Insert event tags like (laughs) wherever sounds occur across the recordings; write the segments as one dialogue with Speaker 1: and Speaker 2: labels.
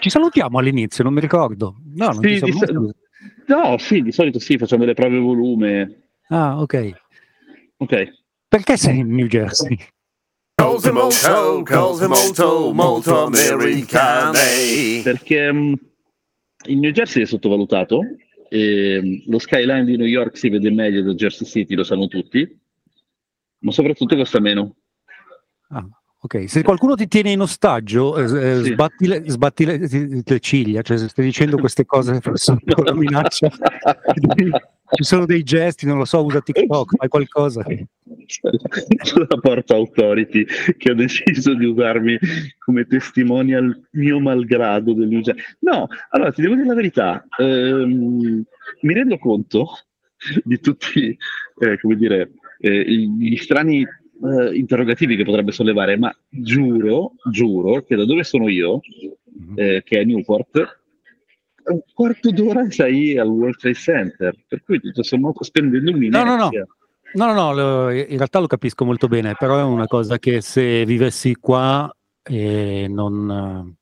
Speaker 1: Ci salutiamo all'inizio, non mi ricordo. No, non
Speaker 2: Sì,
Speaker 1: siamo-
Speaker 2: No, sì, di solito sì, facciamo delle prove volume.
Speaker 1: Ah, ok.
Speaker 2: Ok.
Speaker 1: Perché sei in New Jersey?
Speaker 3: Cose molto, cose molto, molto americane.
Speaker 2: Perché mh, il New Jersey è sottovalutato. e, mh, lo skyline di New York si vede meglio da Jersey City, lo sanno tutti, ma soprattutto costa meno.
Speaker 1: Ah, ok. Se qualcuno ti tiene in ostaggio, eh, eh,
Speaker 2: Sì.
Speaker 1: sbatti, le, sbatti le- le ciglia, cioè se stai dicendo queste cose (laughs) con la minaccia. (laughs) Ci sono dei gesti, non lo so, usa TikTok, fai qualcosa.
Speaker 2: C'è la Port Authority che ha deciso di usarmi come testimonial mio malgrado Jersey. No, allora ti devo dire la verità, ehm, mi rendo conto di tutti, eh, come dire, eh, gli strani eh, interrogativi che potrebbe sollevare, ma giuro, giuro che da dove sono io, eh, che è Newport, un quarto d'ora sei al World Trade Center, per cui tutto sommato spendendo un
Speaker 1: No, no, no. No, no, no, lo- in realtà lo capisco molto bene, però è una cosa che se vivessi qua eh, non...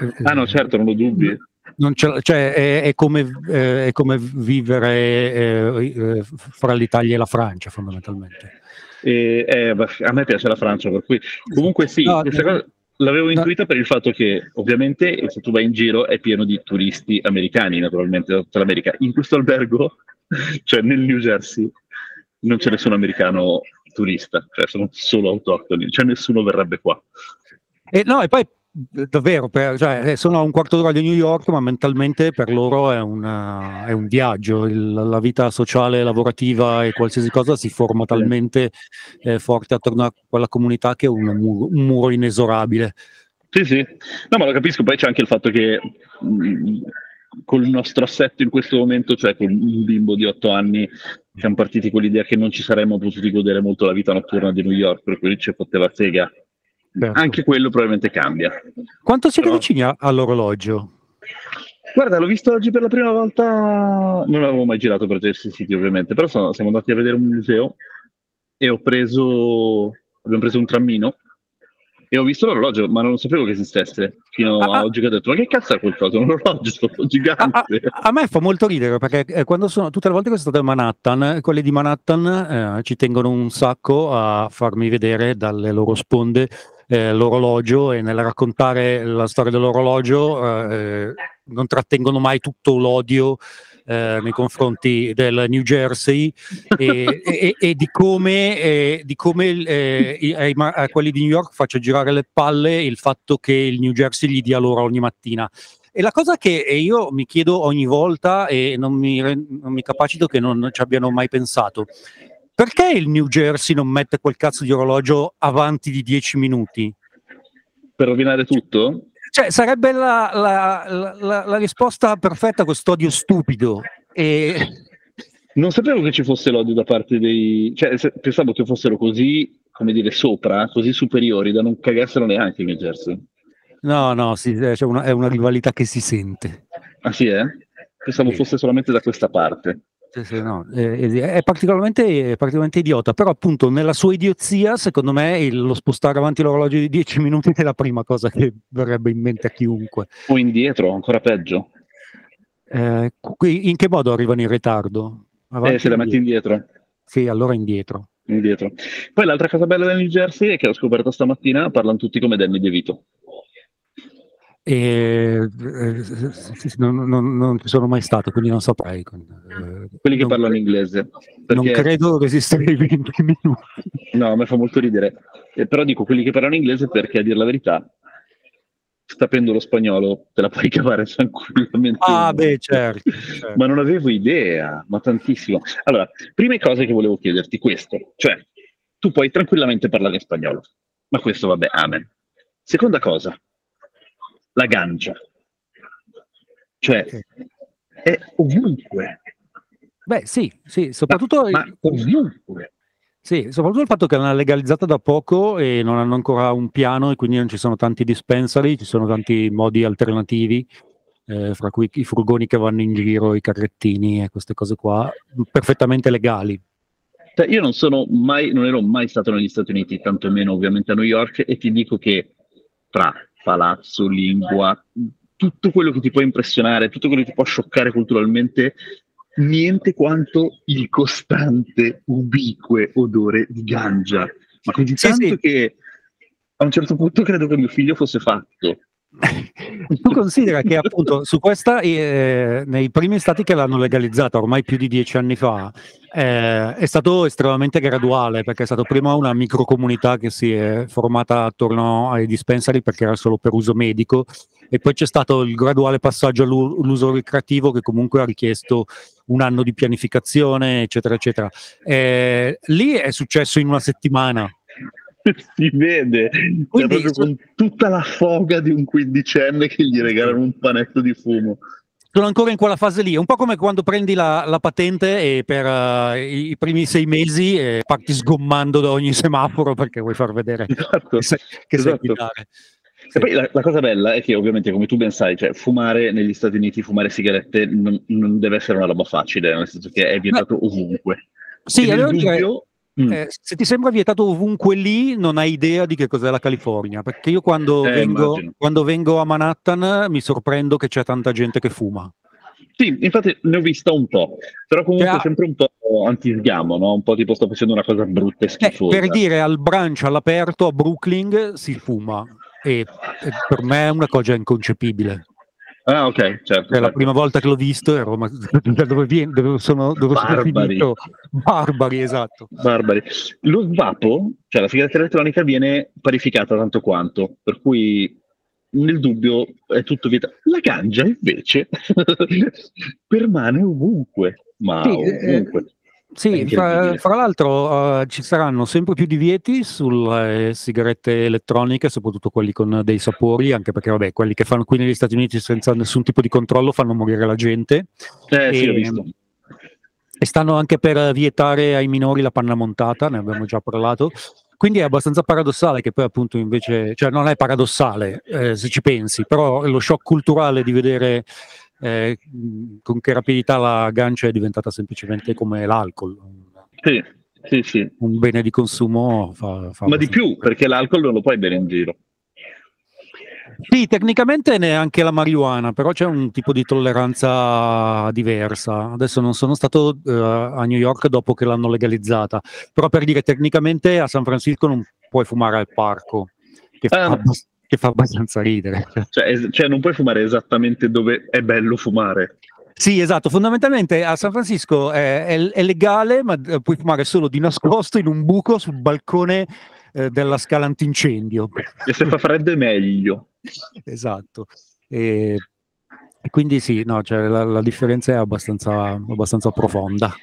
Speaker 1: eh,
Speaker 2: Ah no, certo, non ho dubbi.
Speaker 1: non cioè, è, è come, eh, è come vivere eh, eh, fra l'Italia e la Francia, fondamentalmente.
Speaker 2: E, eh, a me piace la Francia, per cui comunque sì,
Speaker 1: No,
Speaker 2: questa
Speaker 1: no.
Speaker 2: cosa l'avevo intuita per il fatto che ovviamente se tu vai in giro è pieno di turisti americani, naturalmente, da tutta l'America. In questo albergo, (laughs) cioè nel New Jersey, non c'è nessun americano turista, cioè sono solo autoctoni, cioè nessuno verrebbe qua.
Speaker 1: E, no, e poi davvero, per- cioè, eh, sono a un quarto d'ora di New York, ma mentalmente per loro è, una- è un viaggio. Il- la vita sociale, lavorativa e qualsiasi cosa si forma talmente eh, forte attorno a quella comunità che è un muro, un muro inesorabile.
Speaker 2: Sì, sì, no, ma lo capisco. Poi c'è anche il fatto che mh, col nostro assetto in questo momento, cioè con un bimbo di otto anni, siamo partiti con l'idea che non ci saremmo potuti godere molto la vita notturna di New York, per cui ci fotteva sega.
Speaker 1: Certo.
Speaker 2: Anche quello probabilmente cambia.
Speaker 1: Quanto siete
Speaker 2: Però-
Speaker 1: vicini a- all'orologio?
Speaker 2: Guarda, l'ho visto oggi per la prima volta, non l'avevo mai girato per Jersey City ovviamente, però sono- siamo andati a vedere un museo e ho preso, abbiamo preso un trammino e ho visto l'orologio, ma non sapevo che esistesse fino
Speaker 1: Ah,
Speaker 2: a
Speaker 1: ah.
Speaker 2: oggi che ho detto, ma che cazzo è quel coso? Un orologio (laughs)
Speaker 1: A,
Speaker 2: gigante.
Speaker 1: a- a me fa molto ridere perché eh, quando sono tutte le volte che sono stato a Manhattan, eh, quelli di Manhattan eh, ci tengono un sacco a farmi vedere dalle loro sponde eh, l'orologio e nel raccontare la storia dell'orologio eh, non trattengono mai tutto l'odio eh, nei confronti del New Jersey e, e- e di come, eh, di come eh, ai a quelli di New York faccia girare le palle il fatto che il New Jersey gli dia loro ogni mattina. E la cosa che io mi chiedo ogni volta e non mi, non mi capacito che non ci abbiano mai pensato, perché il New Jersey non mette quel cazzo di orologio avanti di 10 minuti?
Speaker 2: Per rovinare tutto?
Speaker 1: Cioè, sarebbe la, la- la- la- risposta perfetta a questo odio stupido. E,
Speaker 2: Non sapevo che ci fosse l'odio da parte dei... cioè se- pensavo che fossero così, come dire, sopra, così superiori, da non cagassero neanche in New Jersey.
Speaker 1: no, no, sì, c'è una- è una rivalità che si sente.
Speaker 2: Ah sì, eh? Pensavo
Speaker 1: Sì.
Speaker 2: fosse solamente da questa parte.
Speaker 1: Sì, sì, no, eh, è, particolarmente, è particolarmente idiota, però appunto nella sua idiozia, secondo me, il- lo spostare avanti l'orologio di 10 minuti è la prima cosa che verrebbe in mente a chiunque.
Speaker 2: O indietro, ancora peggio.
Speaker 1: Eh, in che modo arrivano in ritardo? Avanti
Speaker 2: Eh, se la metti
Speaker 1: indietro?
Speaker 2: indietro.
Speaker 1: Sì, allora indietro.
Speaker 2: indietro. Poi l'altra cosa bella del New Jersey è che ho scoperto stamattina, parlano tutti come Danny DeVito.
Speaker 1: E, eh, non, non- non ci sono mai stato, quindi non saprei. eh,
Speaker 2: Quelli che parlano inglese.
Speaker 1: Non credo resisterei (laughs) 20 minuti.
Speaker 2: no, a me fa molto ridere. Eh, però dico quelli che parlano inglese perché, a dire la verità, sapendo lo spagnolo, te la puoi cavare tranquillamente.
Speaker 1: Ah, beh, certo. certo.
Speaker 2: Ma non avevo idea, ma tantissimo. Allora, prime cose che volevo chiederti, questo, cioè, tu puoi tranquillamente parlare in spagnolo, ma questo vabbè, amen. Seconda cosa, la gancia. Cioè, è ovunque.
Speaker 1: Beh, sì, sì, soprattutto,
Speaker 2: Ma ovunque.
Speaker 1: sì, soprattutto il fatto che l'hanno legalizzata da poco e non hanno ancora un piano e quindi non ci sono tanti dispensary, ci sono tanti modi alternativi, eh, fra cui i furgoni che vanno in giro, i carrettini e queste cose qua, perfettamente legali.
Speaker 2: Cioè, io non sono mai, non ero mai stato negli Stati Uniti, tantomeno ovviamente a New York, e ti dico che tra palazzo, lingua, tutto quello che ti può impressionare, tutto quello che ti può scioccare culturalmente, niente quanto il costante, ubique odore di ganja. Ma così
Speaker 1: Sì,
Speaker 2: tanto
Speaker 1: sì.
Speaker 2: che a un certo punto credo che mio figlio fosse fatto. (laughs)
Speaker 1: tu considera che appunto su questa, eh, nei primi stati che l'hanno legalizzata ormai più di dieci anni fa, eh, è stato estremamente graduale perché è stato prima una microcomunità che si è formata attorno ai dispensari perché era solo per uso medico e poi c'è stato il graduale passaggio all'u- all'uso ricreativo che comunque ha richiesto un anno di pianificazione, eccetera, eccetera. Eh, lì è successo in una settimana. (laughs)
Speaker 2: si vede cioè,
Speaker 1: Quindi-
Speaker 2: proprio con tutta la foga di un quindicenne che gli regalano un panetto di fumo.
Speaker 1: sono ancora in quella fase lì, è un po' come quando prendi la, la patente e per eh, i, primi sei mesi eh, parti sgommando da ogni semaforo perché vuoi far vedere
Speaker 2: Esatto.
Speaker 1: che sai, che sai
Speaker 2: Esatto.
Speaker 1: guidare.
Speaker 2: E poi la, la cosa bella è che ovviamente, come tu ben sai, cioè, fumare negli Stati Uniti, fumare sigarette non, non deve essere una roba facile, nel senso che è vietato ovunque.
Speaker 1: Sì, allora
Speaker 2: dubbio- Mm.
Speaker 1: eh, se ti sembra vietato ovunque lì, non hai idea di che cos'è la California, perché io quando,
Speaker 2: Eh,
Speaker 1: vengo, quando vengo a Manhattan mi sorprendo che c'è tanta gente che fuma.
Speaker 2: Sì, infatti ne ho vista un po', però comunque
Speaker 1: ha-
Speaker 2: sempre un po' anti-sgamo, no? Un po' tipo sto facendo una cosa brutta e
Speaker 1: Eh,
Speaker 2: schifosa.
Speaker 1: per dire al brunch all'aperto a Brooklyn si fuma e, e per me è una cosa inconcepibile.
Speaker 2: Ah, ok, certo.
Speaker 1: È la
Speaker 2: certo.
Speaker 1: prima volta che l'ho visto ero ma (laughs) da dove, viene, dove sono, dove sono
Speaker 2: Barbari.
Speaker 1: finito? Barbari, esatto.
Speaker 2: Barbari. Lo svapo, cioè la sigaretta elettronica, viene parificata tanto quanto, per cui nel dubbio è tutto vietato. La ganja invece (laughs) permane ovunque, ma
Speaker 1: Sì, eh,
Speaker 2: ovunque. È
Speaker 1: Sì, fra, fra l'altro eh, ci saranno sempre più divieti sulle sigarette elettroniche, soprattutto quelli con dei sapori, anche perché vabbè, quelli che fanno qui negli Stati Uniti senza nessun tipo di controllo fanno morire la gente.
Speaker 2: Eh, sì,
Speaker 1: e-
Speaker 2: ho visto.
Speaker 1: E stanno anche per vietare ai minori la panna montata, ne abbiamo già parlato. Quindi è abbastanza paradossale che poi appunto invece, cioè non è paradossale eh, se ci pensi, però lo shock culturale di vedere eh, con che rapidità la gancia è diventata semplicemente come l'alcol,
Speaker 2: Sì, sì, sì.
Speaker 1: un bene di consumo fa, fa
Speaker 2: Ma di più, perché l'alcol non lo puoi bere in giro.
Speaker 1: Sì, tecnicamente neanche la marijuana, però c'è un tipo di tolleranza diversa. Adesso non sono stato eh, a New York dopo che l'hanno legalizzata, però per dire tecnicamente a San Francisco non puoi fumare al parco, che fa,
Speaker 2: Ah.
Speaker 1: abbas- che fa abbastanza ridere.
Speaker 2: Cioè, es- cioè, non puoi fumare esattamente dove è bello fumare.
Speaker 1: Sì, esatto, fondamentalmente a San Francisco è, è- è legale, ma eh, puoi fumare solo di nascosto in un buco sul balcone eh, della scala antincendio.
Speaker 2: E se fa freddo è meglio. (laughs)
Speaker 1: Esatto. E quindi sì, no, cioè, la, la differenza è abbastanza, abbastanza profonda.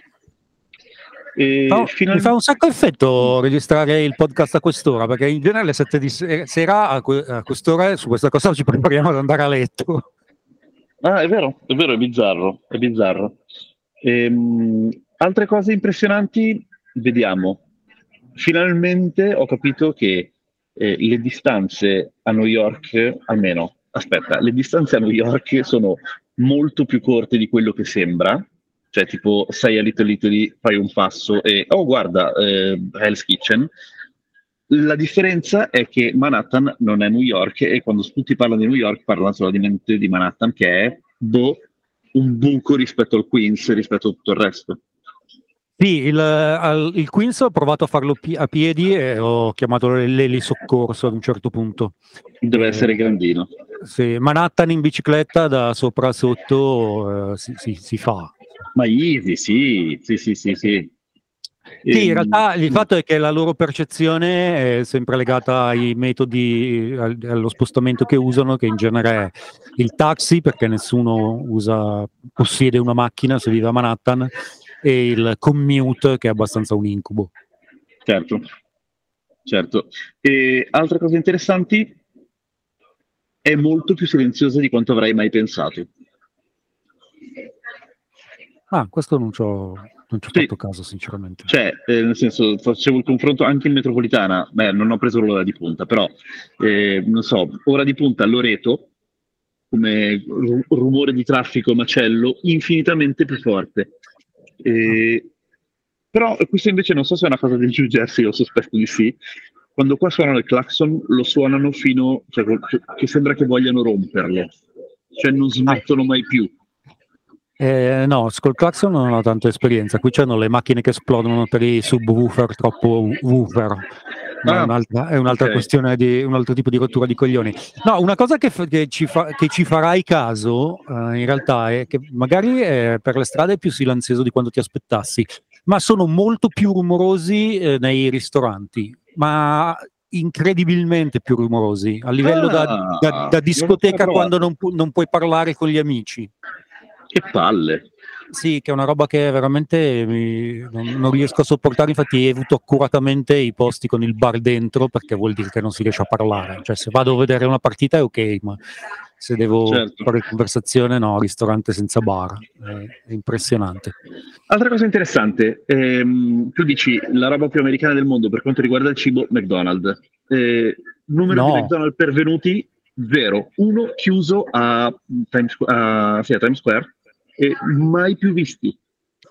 Speaker 2: E
Speaker 1: Però
Speaker 2: final-
Speaker 1: Mi fa un sacco effetto registrare il podcast a quest'ora, perché in genere alle 7 di se- sera a, que- a quest'ora su questa cosa ci prepariamo ad andare a letto.
Speaker 2: Ah, è vero, è vero, è bizzarro, è bizzarro. Ehm, altre cose impressionanti, vediamo. Finalmente ho capito che eh, le distanze a New York, almeno, aspetta, le distanze a New York sono molto più corte di quello che sembra. Cioè, tipo, sei a Little Italy, fai un passo e, oh, guarda, eh, Hell's Kitchen. La differenza è che Manhattan non è New York e quando tutti parlano di New York parlano solamente di Manhattan che è boh, un buco rispetto al Queens, rispetto a tutto il resto.
Speaker 1: Sì, il, al- il Queens ho provato a farlo pi- a piedi e ho chiamato l'eli soccorso ad un certo punto.
Speaker 2: Deve
Speaker 1: Eh,
Speaker 2: essere grandino.
Speaker 1: Sì, Manhattan in bicicletta da sopra a sotto eh, si, si- si fa.
Speaker 2: Ma easy, sì, sì, sì, sì, sì.
Speaker 1: Sì, in
Speaker 2: Ehm,
Speaker 1: realtà il fatto è che la loro percezione è sempre legata ai metodi, al- allo spostamento che usano, che in genere è il taxi, perché nessuno usa, possiede una macchina se vive a Manhattan, e il commute, che è abbastanza un incubo.
Speaker 2: Certo, certo. E altre cose interessanti, è molto più silenziosa di quanto avrei mai pensato.
Speaker 1: Ah, questo non ci ho, non ci ho
Speaker 2: Sì.
Speaker 1: fatto caso, sinceramente.
Speaker 2: Cioè, eh, nel senso, facevo il confronto anche in metropolitana, beh, non ho preso l'ora di punta, però, eh, non so, ora di punta a Loreto, come ru- rumore di traffico macello, infinitamente più forte. Eh, però questo invece non so se è una cosa del New Jersey, lo sospetto di sì. Quando qua suonano il clacson, lo suonano fino, cioè, che, che sembra che vogliano romperlo, cioè non smettono mai più.
Speaker 1: Eh, no, col clacson non ho tanta esperienza. Qui c'hanno le macchine che esplodono per i subwoofer troppo woofer. Ma è
Speaker 2: Ah,
Speaker 1: un'altra, è un'altra
Speaker 2: ok.
Speaker 1: questione di un altro tipo di rottura di coglioni. No, una cosa che, che ci, fa- che ci farai caso eh, in realtà è che magari eh, per le strade è più silenzioso di quanto ti aspettassi, ma sono molto più rumorosi eh, nei ristoranti, ma incredibilmente più rumorosi a livello da,
Speaker 2: Ah,
Speaker 1: da- da
Speaker 2: non
Speaker 1: discoteca quando non, pu- non puoi parlare con gli amici.
Speaker 2: Che palle.
Speaker 1: Sì, che è una roba che veramente mi- non, non riesco a sopportare, infatti evito accuratamente i posti con il bar dentro perché vuol dire che non si riesce a parlare. Cioè se vado a vedere una partita è ok, ma se devo
Speaker 2: Certo.
Speaker 1: fare conversazione no, ristorante senza bar, è, è impressionante.
Speaker 2: Altra cosa interessante, ehm, tu dici la roba più americana del mondo per quanto riguarda il cibo, McDonald's. Eh, numero
Speaker 1: No.
Speaker 2: di McDonald's pervenuti, zero. Uno chiuso a Times, a- sì, a Times Square e mai più visti.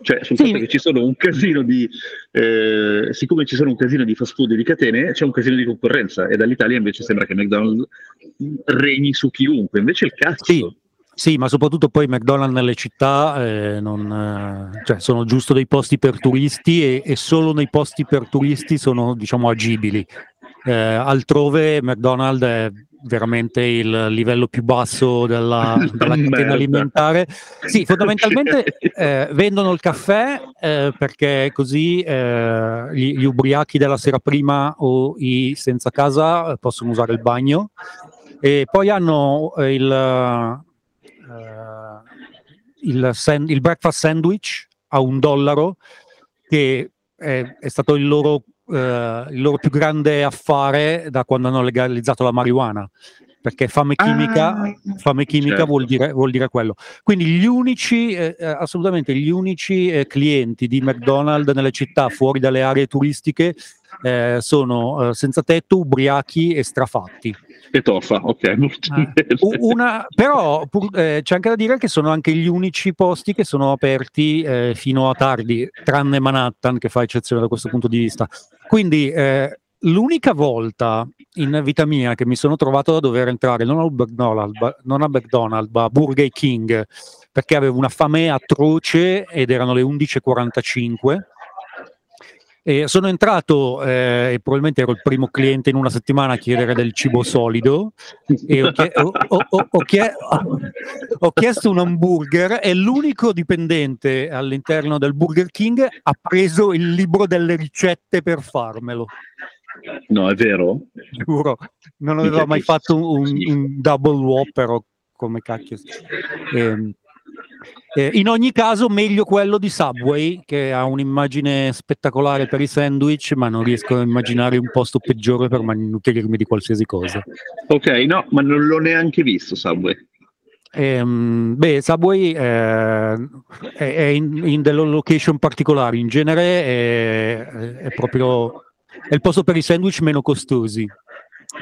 Speaker 2: Cioè, sul
Speaker 1: Sì.
Speaker 2: fatto che ci sono un casino di, eh, siccome ci sono un casino di fast food e di catene, c'è un casino di concorrenza e dall'Italia invece sembra che McDonald's regni su chiunque, invece il cazzo.
Speaker 1: Sì. Sì, ma soprattutto poi McDonald's nelle città eh, non, eh, cioè, sono giusto dei posti per turisti e, e solo nei posti per turisti sono diciamo agibili. Eh, altrove McDonald's è veramente il livello più basso della, (laughs) della catena alimentare. Sì, (laughs) fondamentalmente eh, vendono il caffè eh, perché così eh, gli, gli ubriachi della sera prima o i senza casa eh, possono usare il bagno e poi hanno eh, il, eh, il, san- il breakfast sandwich a un dollaro che è, è stato il loro, eh, il loro più grande affare da quando hanno legalizzato la marijuana perché fame chimica,
Speaker 2: Ah,
Speaker 1: fame chimica
Speaker 2: certo.
Speaker 1: vuol, dire, vuol dire quello. Quindi gli unici, eh, eh, assolutamente gli unici eh, clienti di McDonald's nelle città fuori dalle aree turistiche eh, sono eh, senza tetto, ubriachi e strafatti.
Speaker 2: E toffa, ok.
Speaker 1: U- Una, però pur- eh, c'è anche da dire che sono anche gli unici posti che sono aperti eh, fino a tardi, tranne Manhattan che fa eccezione da questo punto di vista. Quindi eh, l'unica volta in vita mia che mi sono trovato a dover entrare non al McDonald's, non a McDonald's, ma a Burger King perché avevo una fame atroce ed erano le 11.45. E sono entrato eh, e probabilmente ero il primo cliente in una settimana a chiedere del cibo solido e ho, chie- ho- ho- chie- ho chiesto un hamburger e l'unico dipendente all'interno del Burger King ha preso il libro delle ricette per farmelo.
Speaker 2: No, è vero?
Speaker 1: Giuro, non aveva mai fatto un, un double whopper o come cacchio. Ehm, eh, in ogni caso, meglio quello di Subway che ha un'immagine spettacolare per i sandwich, ma non riesco a immaginare un posto peggiore per nutrirmi di qualsiasi cosa.
Speaker 2: Ok, no, ma non l'ho neanche visto Subway.
Speaker 1: Ehm, beh, Subway eh, è, è in, in delle location particolari, in genere è, è proprio è il posto per i sandwich meno costosi,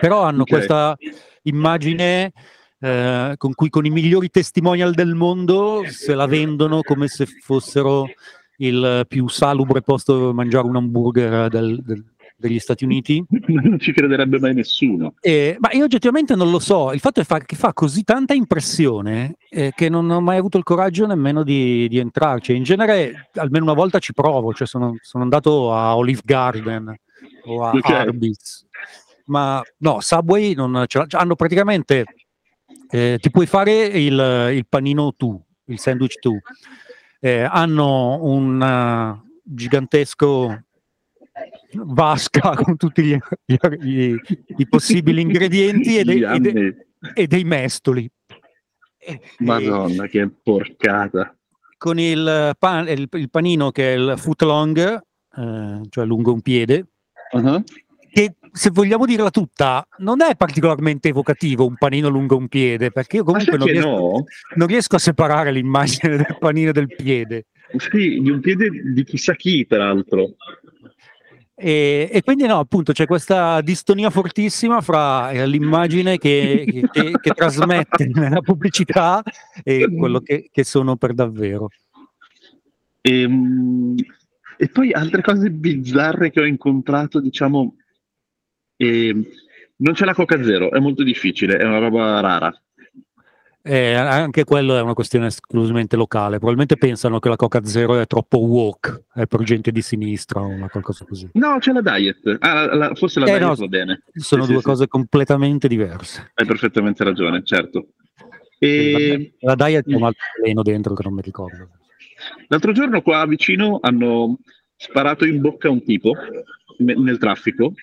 Speaker 1: però hanno
Speaker 2: Ok.
Speaker 1: questa immagine eh, con cui con i migliori testimonial del mondo se la vendono come se fossero il più salubre posto dove mangiare un hamburger del- del- degli Stati Uniti. (laughs)
Speaker 2: non ci crederebbe mai nessuno.
Speaker 1: Eh, ma io oggettivamente non lo so, il fatto è fa- che fa così tanta impressione eh, che non ho mai avuto il coraggio nemmeno di, di entrarci. In genere almeno una volta ci provo, cioè sono, sono andato a Olive Garden o a
Speaker 2: Ok.
Speaker 1: Arby's, ma no, Subway non ce l'ha- hanno praticamente, eh, ti puoi fare il, il panino tu, il sandwich tu, Eh, hanno un eh, gigantesco vasca con tutti gli, gli- i possibili ingredienti e (laughs) dei, e de-
Speaker 2: Yummy.
Speaker 1: e dei mestoli. E-
Speaker 2: Madonna, che porcata.
Speaker 1: con il, pan- il, il panino che è il foot long, eh, cioè lungo un piede,
Speaker 2: Ah,
Speaker 1: che se vogliamo dirla tutta, non è particolarmente evocativo un panino lungo un piede, perché io comunque non riesco,
Speaker 2: no?
Speaker 1: non riesco a separare l'immagine del panino del piede.
Speaker 2: Sì, di un piede di chissà chi, peraltro.
Speaker 1: E, e quindi no, appunto c'è questa distonia fortissima fra eh, l'immagine che, che- che trasmette (laughs) nella pubblicità e quello che, sono per davvero.
Speaker 2: E, mm, e poi altre cose bizzarre che ho incontrato, diciamo, ehm, non c'è la Coca Zero, è molto difficile, è una roba rara.
Speaker 1: Eh, anche quello è una questione esclusivamente locale. Probabilmente pensano che la Coca Zero è troppo woke, è per gente di sinistra o una qualcosa così.
Speaker 2: No, c'è la diet. Ah, la- la- forse la
Speaker 1: Eh,
Speaker 2: diet
Speaker 1: no,
Speaker 2: va bene.
Speaker 1: Sono
Speaker 2: Sì,
Speaker 1: due
Speaker 2: sì, sì.
Speaker 1: cose completamente diverse.
Speaker 2: Hai perfettamente ragione, certo. E
Speaker 1: La diet è un altro veleno dentro che non mi ricordo.
Speaker 2: l'altro giorno qua vicino hanno sparato in bocca a un tipo nel traffico,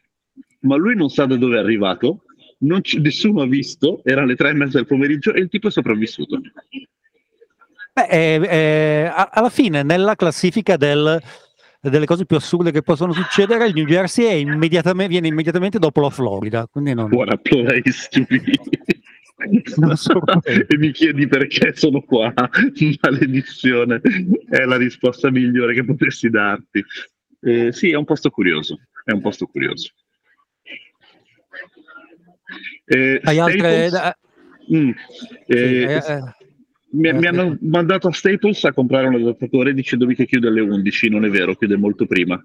Speaker 2: ma lui non sa da dove è arrivato, non ci- nessuno ha visto, erano le tre e mezza del pomeriggio e il tipo è sopravvissuto.
Speaker 1: Beh, eh, eh, a- alla fine, nella classifica del- delle cose più assurde che possono succedere, il New Jersey immediatamente- viene immediatamente dopo la Florida. Quindi non,
Speaker 2: Buona place to be.
Speaker 1: So (laughs)
Speaker 2: e mi chiedi perché sono qua, (laughs) maledizione, è la risposta migliore che potessi darti. Eh, sì, è un posto curioso, è un posto curioso. Eh,
Speaker 1: Hai altre.
Speaker 2: Staples- Mm, eh,
Speaker 1: eh, eh,
Speaker 2: mi, mi hanno mandato a Staples a comprare un adattatore dicendomi che chiude alle 11, non è vero, chiude molto prima.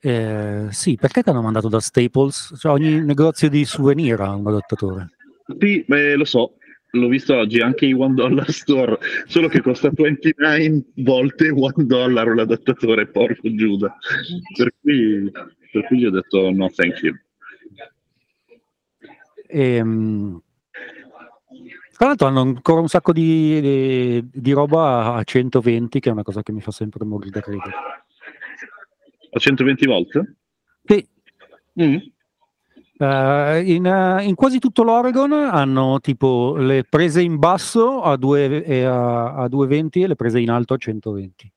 Speaker 1: sì, perché ti hanno mandato da Staples? Cioè, ogni negozio di souvenir ha un adattatore.
Speaker 2: Sì, eh, lo so, l'ho visto oggi anche i One Dollar Store, solo che costa 29 volte One Dollar l'adattatore, porco Giuda. Per cui, per cui gli ho detto no, thank you.
Speaker 1: Ehm, tra l'altro hanno ancora un sacco di, di- di roba a 120, che è una cosa che mi fa sempre morire da ridere.
Speaker 2: A 120 volte?
Speaker 1: Sì,
Speaker 2: Mm.
Speaker 1: eh, in, eh, in quasi tutto l'Oregon hanno tipo le prese in basso a, due, e a, a 220 e le prese in alto a 120.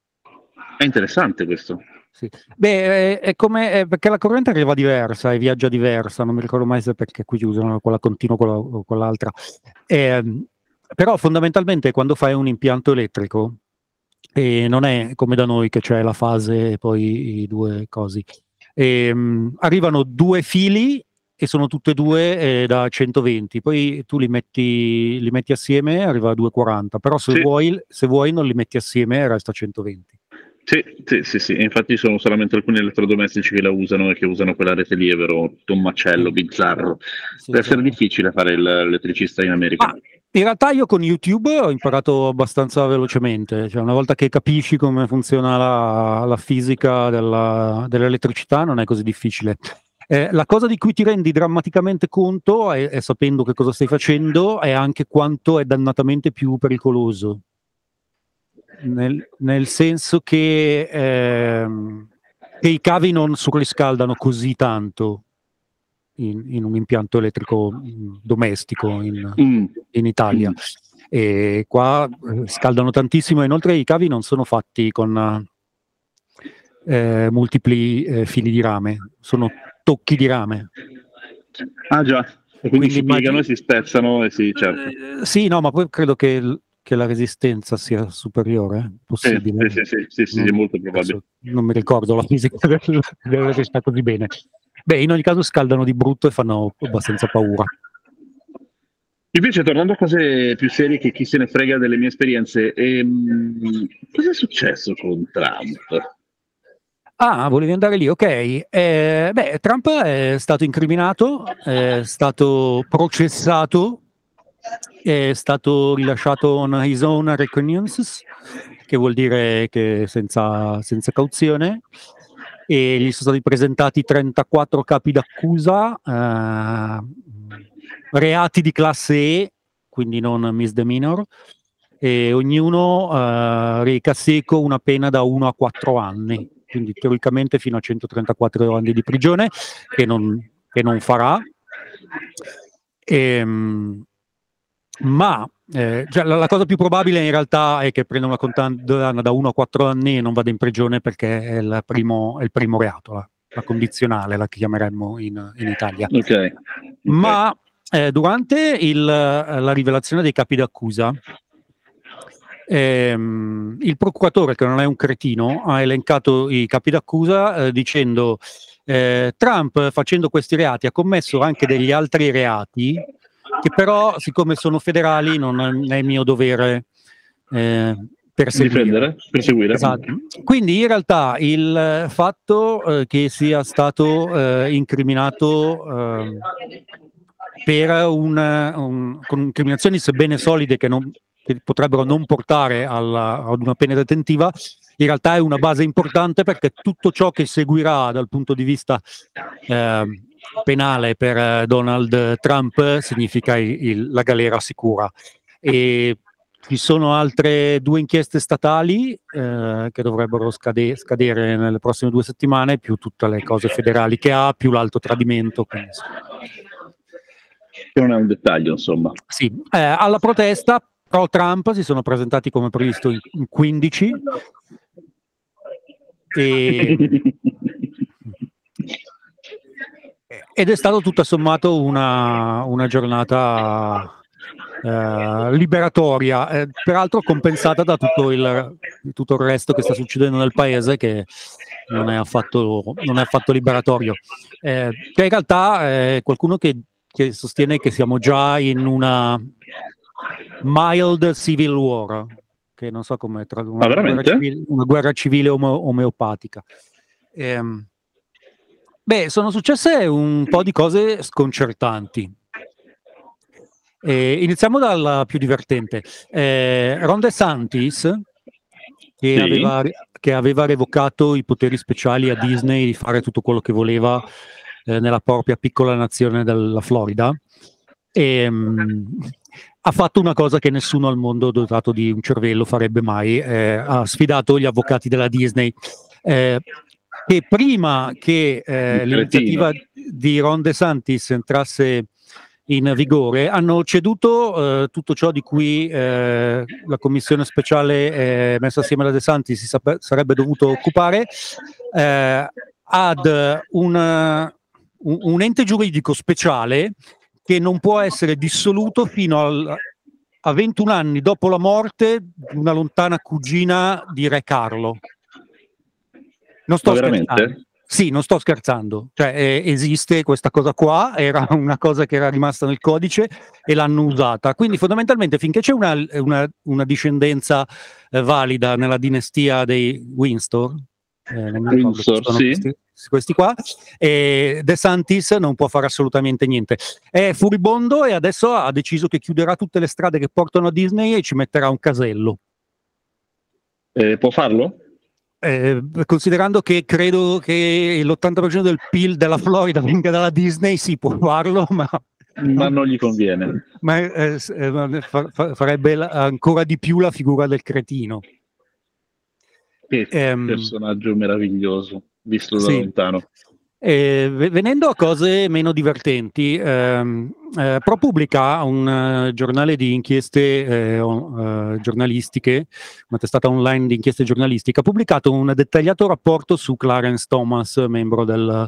Speaker 2: È interessante questo.
Speaker 1: Sì. Beh, è, è come è perché la corrente arriva diversa e viaggia diversa, non mi ricordo mai se perché qui usano quella continua o quell'altra. Ehm, però fondamentalmente quando fai un impianto elettrico, e non è come da noi che c'è la fase e poi i due cosi, ehm, arrivano due fili e sono tutte e due eh, da 120, poi tu li metti, li metti assieme e arriva a 240, però se,
Speaker 2: Sì.
Speaker 1: vuoi, se vuoi non li metti assieme e resta a 120.
Speaker 2: Sì, sì, sì, sì. Infatti sono solamente alcuni elettrodomestici che la usano e che usano quella rete lì, è vero, tutto un macello bizzarro.
Speaker 1: Sì,
Speaker 2: Deve essere
Speaker 1: sì.
Speaker 2: difficile fare l'elettricista in America.
Speaker 1: Ah, in realtà io con YouTube ho imparato abbastanza velocemente, cioè una volta che capisci come funziona la, la fisica della- dell'elettricità non è così difficile. Eh, la cosa di cui ti rendi drammaticamente conto, è, è sapendo che cosa stai facendo, è anche quanto è dannatamente più pericoloso. Nel, nel senso che, ehm, che i cavi non surriscaldano così tanto in, in un impianto elettrico mm, domestico in,
Speaker 2: Mm.
Speaker 1: in Italia. E qua eh, scaldano tantissimo. Inoltre, i cavi non sono fatti con eh, multipli eh, fili di rame, sono tocchi di rame.
Speaker 2: Ah già, e quindi,
Speaker 1: Quindi
Speaker 2: si piegano
Speaker 1: immagini-
Speaker 2: e si spezzano e si certo.
Speaker 1: Eh, sì, no, ma poi credo che, che la resistenza sia superiore. Possibile.
Speaker 2: sì, sì, sì, sì, è molto probabile.
Speaker 1: non mi ricordo la fisica del- dell'elettricità (laughs) così bene. Beh, in ogni caso scaldano di brutto e fanno abbastanza paura.
Speaker 2: Invece, tornando a cose più serie che chi se ne frega delle mie esperienze, ehm, cosa è successo con Trump?
Speaker 1: Ah, volevi andare lì, ok. Eh, beh, Trump è stato incriminato, è stato processato, è stato rilasciato on his own reconnaissance, che vuol dire che senza, senza cauzione, e gli sono stati presentati 34 capi d'accusa, eh, reati di classe E, quindi non misdemeanor, e ognuno eh, reca seco una pena da 1 a 4 anni, quindi teoricamente fino a 134 anni di prigione, che non, che non farà. Ehm, ma eh, cioè, la, la cosa più probabile in realtà è che prenda una condanna da 1 a 4 anni e non vada in prigione perché è il primo, è il primo reato. là. la condizionale, la chiameremmo in, in Italia.
Speaker 2: Ok. ok.
Speaker 1: Ma eh, durante il- la rivelazione dei capi d'accusa, ehm, il procuratore, che non è un cretino, ha elencato i capi d'accusa eh, dicendo eh, Trump facendo questi reati ha commesso anche degli altri reati che però, siccome sono federali, non è mio dovere eh, perseguire.
Speaker 2: Difendere, perseguire.
Speaker 1: Esatto. Quindi in realtà il fatto eh, che sia stato eh, incriminato eh, per un, un- con incriminazioni sebbene solide che, non- che potrebbero non portare alla- ad una pena detentiva, in realtà è una base importante perché tutto ciò che seguirà dal punto di vista eh, penale per eh, Donald Trump significa il- il- la galera sicura. E ci sono altre due inchieste statali eh, che dovrebbero scade- scadere nelle prossime due settimane, più tutte le cose federali che ha, più l'alto tradimento. insomma.
Speaker 2: Che non è un dettaglio, insomma.
Speaker 1: Sì, eh, alla protesta pro Trump si sono presentati come previsto in, in 15 e, (laughs) ed è stato tutto sommato una, una giornata eh, liberatoria, eh, peraltro compensata da tutto il, tutto il resto che sta succedendo nel paese che non è affatto, non è affatto liberatorio. Eh, che in realtà eh, qualcuno che, che sostiene che siamo già in una mild civil war, che non so come tradurre,
Speaker 2: Ah,
Speaker 1: una, guerra civile, una guerra civile omo- omeopatica. Ehm, beh, sono successe un po' di cose sconcertanti. Eh, iniziamo dalla più divertente. Eh, Ron DeSantis, che,
Speaker 2: Sì.
Speaker 1: aveva, che aveva revocato i poteri speciali a Disney di fare tutto quello che voleva eh, nella propria piccola nazione della Florida, ehm, ha fatto una cosa che nessuno al mondo dotato di un cervello farebbe mai, eh, ha sfidato gli avvocati della Disney. eh, che prima che eh, l'iniziativa di Ron DeSantis entrasse in vigore, hanno ceduto eh, tutto ciò di cui eh, la commissione speciale eh, messa assieme da De Santis si sape- sarebbe dovuto occupare eh, ad un, un- un ente giuridico speciale che non può essere dissoluto fino al- a 21 anni dopo la morte di una lontana cugina di Re Carlo. Non sto scherzando. Sì, non sto scherzando, cioè eh, esiste questa cosa qua, era (laughs) una cosa che era rimasta nel codice e l'hanno usata. Quindi fondamentalmente finché c'è una, una- una discendenza eh, valida nella dinastia dei Windsor, eh,
Speaker 2: Windsor, sì.
Speaker 1: questi, questi qua, De Santis non può fare assolutamente niente. È furibondo e adesso ha deciso che chiuderà tutte le strade che portano a Disney e ci metterà un casello.
Speaker 2: Eh, può farlo?
Speaker 1: Eh, considerando che credo che l'80% del PIL della Florida venga dalla Disney, si può farlo, (laughs) ma,
Speaker 2: Ma non gli conviene.
Speaker 1: ma, eh, eh, farebbe ancora di più la figura del cretino.
Speaker 2: Che
Speaker 1: Ehm,
Speaker 2: personaggio meraviglioso, visto da
Speaker 1: sì.
Speaker 2: lontano.
Speaker 1: Eh, ve- venendo a cose meno divertenti, ehm, eh, ProPublica, un eh, giornale di inchieste eh, eh, giornalistiche, una testata online di inchieste giornalistiche, ha pubblicato un dettagliato rapporto su Clarence Thomas, membro del,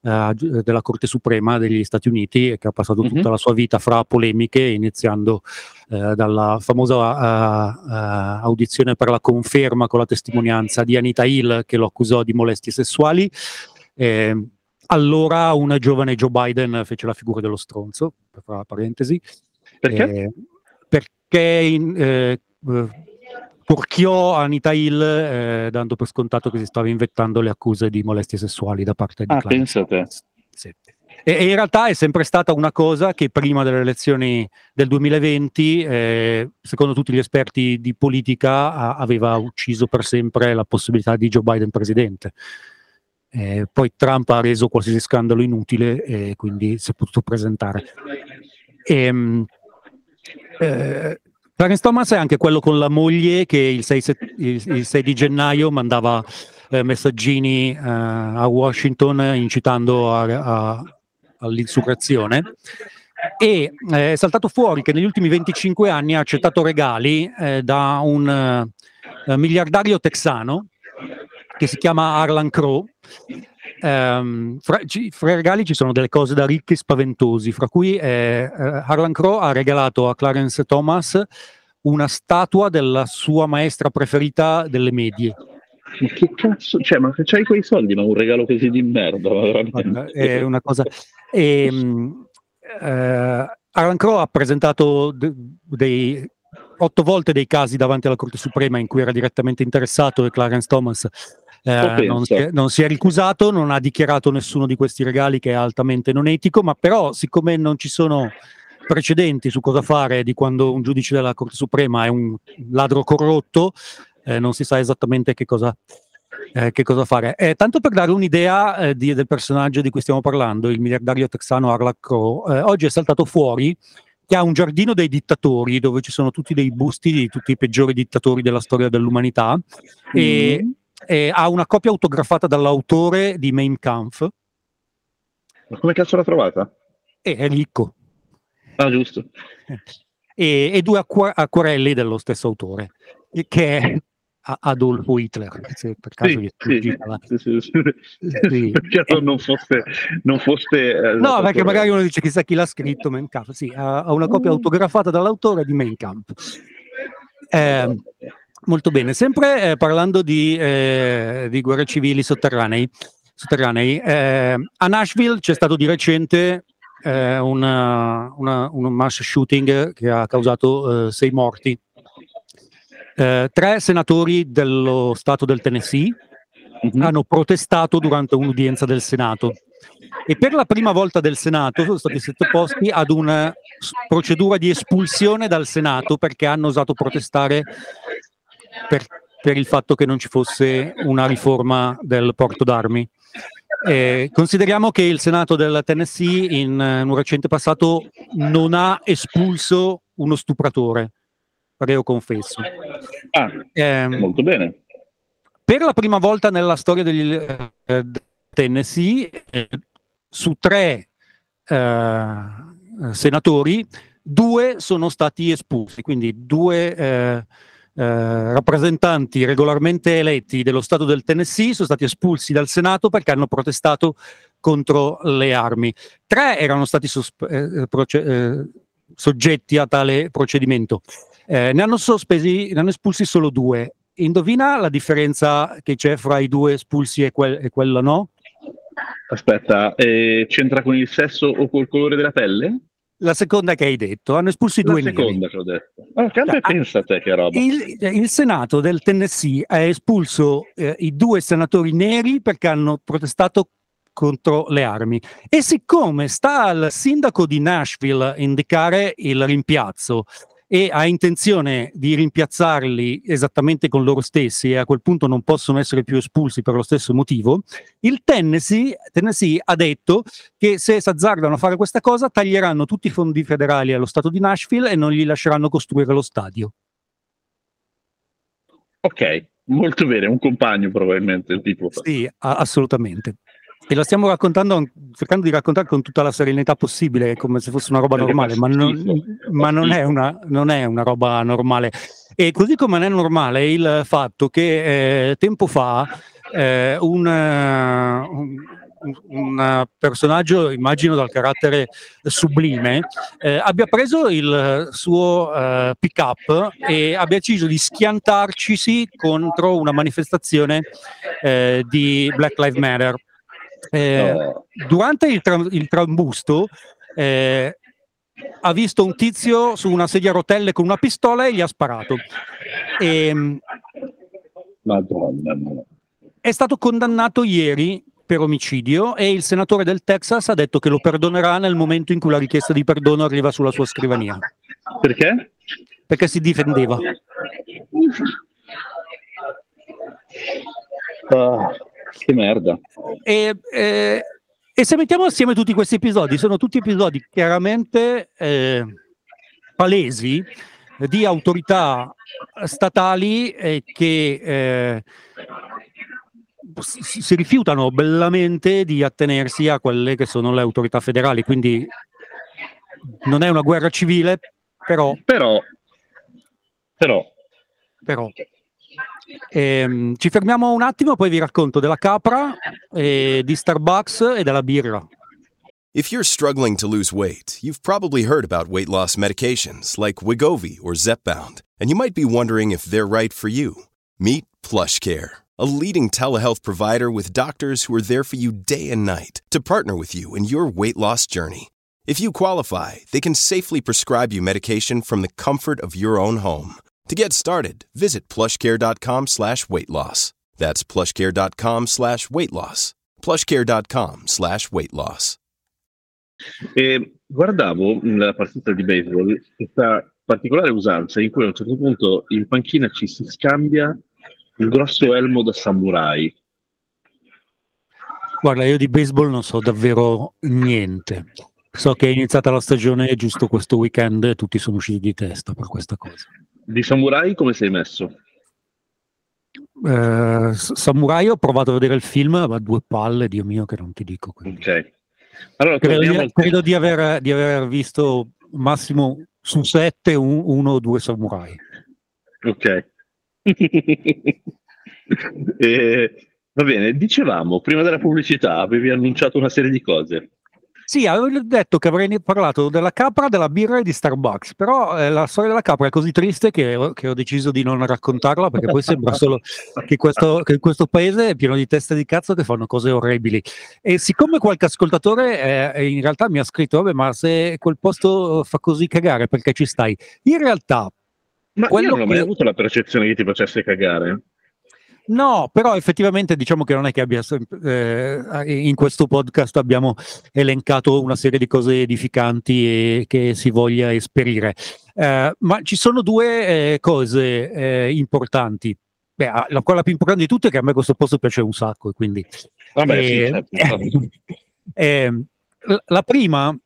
Speaker 1: gi- della Corte Suprema degli Stati Uniti, che ha passato
Speaker 2: Mhm.
Speaker 1: tutta la sua vita fra polemiche, iniziando dalla famosa audizione per la conferma con la testimonianza di Anita Hill, che lo accusò di molestie sessuali. Eh, allora una giovane Joe Biden fece la figura dello stronzo, la parentesi,
Speaker 2: Perché?
Speaker 1: eh, perché in, eh, eh, porchiò Anita Hill eh, dando per scontato che si stava inventando le accuse di molestie sessuali da parte di
Speaker 2: Ah.
Speaker 1: Thomas. Sì. E, e in realtà è sempre stata una cosa che prima delle elezioni del 2020, eh, secondo tutti gli esperti di politica, a- aveva ucciso per sempre la possibilità di Joe Biden presidente. Eh, poi Trump ha reso qualsiasi scandalo inutile e quindi si è potuto presentare. Ehm, eh, Clarence Thomas è anche quello con la moglie che il 6, set- il- il 6 di gennaio mandava eh, messaggini eh, a Washington incitando a- a- all'insurrezione e eh, è saltato fuori che negli ultimi 25 anni ha accettato regali eh, da un eh, miliardario texano che si chiama Arlan Crow ehm, fra, ci- fra i regali ci sono delle cose da ricchi spaventosi, fra cui eh, eh, Harlan Crow ha regalato a Clarence Thomas una statua della sua maestra preferita delle medie.
Speaker 2: Ma che cazzo? Cioè, ma c'hai quei soldi, ma un regalo così di merda, veramente.
Speaker 1: È una cosa. E, mh, eh, Harlan Crow ha presentato de- dei otto volte dei casi davanti alla Corte Suprema in cui era direttamente interessato e Clarence Thomas eh, non, si è, non si è ricusato, non ha dichiarato nessuno di questi regali che è altamente non etico, ma però siccome non ci sono precedenti su cosa fare di quando un giudice della Corte Suprema è un ladro corrotto, eh, non si sa esattamente che cosa, eh, che cosa fare. Eh, tanto per dare un'idea eh, di- del personaggio di cui stiamo parlando, il miliardario texano Harlan Crow, eh, oggi è saltato fuori che ha un giardino dei dittatori dove ci sono tutti dei busti di tutti i peggiori dittatori della storia dell'umanità
Speaker 2: Mm.
Speaker 1: e ha una copia autografata dall'autore di Mein Kampf
Speaker 2: Ma come cazzo l'ha trovata?
Speaker 1: e è ricco
Speaker 2: Ah, giusto.
Speaker 1: e, e due acqua- acquarelli dello stesso autore che è Adolfo Hitler se per caso
Speaker 2: Sì, sì, sì, sì. (laughs) Perché non fosse, non fosse eh,
Speaker 1: No, perché magari uno dice chissà chi l'ha scritto, Mein Kampf. Sì, ha, ha una copia
Speaker 2: Mm.
Speaker 1: autografata dall'autore di Mein Kampf. Eh, molto bene, sempre eh, parlando di, eh, di guerre civili sotterranei, sotterranei eh, a Nashville c'è stato di recente eh, una- una- un mass shooting che ha causato eh, sei morti. Eh, tre senatori dello stato del Tennessee
Speaker 2: Mhm.
Speaker 1: hanno protestato durante un'udienza del Senato e per la prima volta del Senato sono stati sottoposti ad una procedura di espulsione dal Senato perché hanno osato protestare per, per il fatto che non ci fosse una riforma del porto d'armi. Eh, consideriamo che il Senato del Tennessee in eh, un recente passato non ha espulso uno stupratore, reo confesso.
Speaker 2: Ah,
Speaker 1: Ehm,
Speaker 2: molto bene.
Speaker 1: per la prima volta nella storia degli eh, del Tennessee, eh, su tre eh, senatori, due sono stati espulsi, quindi due eh, eh, rappresentanti regolarmente eletti dello Stato del Tennessee sono stati espulsi dal Senato perché hanno protestato contro le armi. Tre erano stati sosp- eh, proce- eh, soggetti a tale procedimento. Eh, ne hanno sospesi, ne hanno espulsi solo due. Indovina la differenza che c'è fra i due espulsi e, quel- e quello no?
Speaker 2: Aspetta, eh, c'entra con il sesso o col colore della pelle?
Speaker 1: La seconda che hai detto, hanno espulsi
Speaker 2: La
Speaker 1: due neri.
Speaker 2: seconda che ho detto. Ah, cambia e
Speaker 1: Ah,
Speaker 2: pensa a te che roba.
Speaker 1: Il, il Senato del Tennessee ha espulso eh, i due senatori neri perché hanno protestato contro le armi. E siccome sta al sindaco di Nashville indicare il rimpiazzo e ha intenzione di rimpiazzarli esattamente con loro stessi e a quel punto non possono essere più espulsi per lo stesso motivo, il Tennessee, Tennessee ha detto che se si azzardano a fare questa cosa taglieranno tutti i fondi federali allo Stato di Nashville e non gli lasceranno costruire lo stadio.
Speaker 2: Ok, molto bene, un compagno probabilmente il tipo.
Speaker 1: Sì, a- assolutamente. E la stiamo raccontando, cercando di raccontare con tutta la serenità possibile, come se fosse una roba normale, ma, non, ma non, è una, non è una roba normale. E così come non è normale il fatto che eh, tempo fa eh, un, un- un personaggio, immagino dal carattere sublime, eh, abbia preso il suo eh, pick-up e abbia deciso di schiantarcisi contro una manifestazione eh, di Black Lives Matter. Eh,
Speaker 2: No.
Speaker 1: durante il, tra- il trambusto eh, ha visto un tizio su una sedia a rotelle con una pistola e gli ha sparato. E,
Speaker 2: Madonna mia.
Speaker 1: è stato condannato ieri per omicidio e il senatore del Texas ha detto che lo perdonerà nel momento in cui la richiesta di perdono arriva sulla sua scrivania,
Speaker 2: Perché?
Speaker 1: perché si difendeva.
Speaker 2: Ah, che merda.
Speaker 1: E, eh, e se mettiamo assieme tutti questi episodi, sono tutti episodi chiaramente eh, palesi di autorità statali eh, che eh, si, si rifiutano bellamente di attenersi a quelle che sono le autorità federali. Quindi non è una guerra civile, però,
Speaker 2: Però, però,
Speaker 1: però Ehm, ci fermiamo un attimo, poi vi racconto della capra, eh, di Starbucks e della birra.
Speaker 4: If you're struggling to lose weight, you've probably heard about weight loss medications like Wigovi or Zepbound, and you might be wondering if they're right for you. Meet PlushCare, a leading telehealth provider with doctors who are there for you day and night to partner with you in your weight loss journey. If you qualify, they can safely prescribe you medication from the comfort of your own home. To get started, visit plushcare.com slash weight loss. That's plushcare.com slash weight loss. plushcare.com slash weight loss.
Speaker 2: E guardavo nella partita di baseball questa particolare usanza in cui a un certo punto in panchina ci si scambia un grosso elmo da samurai.
Speaker 1: Guarda, io di baseball non so davvero niente. So che è iniziata la stagione giusto questo weekend e tutti sono usciti di testa per questa cosa.
Speaker 2: Di samurai come sei messo?
Speaker 1: Eh, Samurai ho provato a vedere il film, ma due palle, Dio mio, che non ti dico. quindi.
Speaker 2: Ok. Allora,
Speaker 1: Credo, di, credo di aver, di aver visto massimo su sette un- uno o due samurai.
Speaker 2: Ok. (laughs) E, va bene, dicevamo, prima della pubblicità avevi annunciato una serie di cose.
Speaker 1: Sì, avevo detto che avrei parlato della capra, della birra e di Starbucks, però eh, la storia della capra è così triste che, ho- che ho deciso di non raccontarla perché poi sembra solo che questo, che questo paese è pieno di teste di cazzo che fanno cose orribili. E siccome qualche ascoltatore eh, in realtà mi ha scritto, vabbè, ma se quel posto fa così cagare, perché ci stai? In realtà
Speaker 2: Ma io non ho mai
Speaker 1: che-
Speaker 2: avuto la percezione che ti facesse cagare.
Speaker 1: No, però effettivamente diciamo che non è che abbia eh, in questo podcast abbiamo elencato una serie di cose edificanti e che si voglia esperire. Eh, ma ci sono due eh, cose eh, importanti. Beh, ah, la quella più importante di tutte è che a me questo posto piace un sacco quindi
Speaker 2: Vabbè, sì,
Speaker 1: eh,
Speaker 2: certo. (laughs)
Speaker 1: eh, la- la prima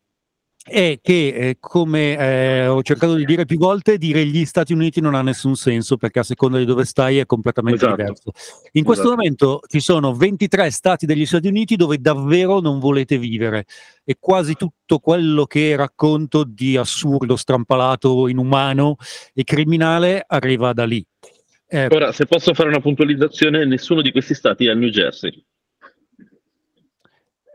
Speaker 1: è che, eh, come eh, ho cercato di dire più volte, dire gli Stati Uniti non ha nessun senso perché a seconda di dove stai è completamente
Speaker 2: Esatto.
Speaker 1: diverso. In questo
Speaker 2: Esatto.
Speaker 1: momento ci sono 23 stati degli Stati Uniti dove davvero non volete vivere e quasi tutto quello che racconto di assurdo, strampalato, inumano e criminale arriva da lì. Eh,
Speaker 2: Ora, se posso fare una puntualizzazione, nessuno di questi stati è a New Jersey.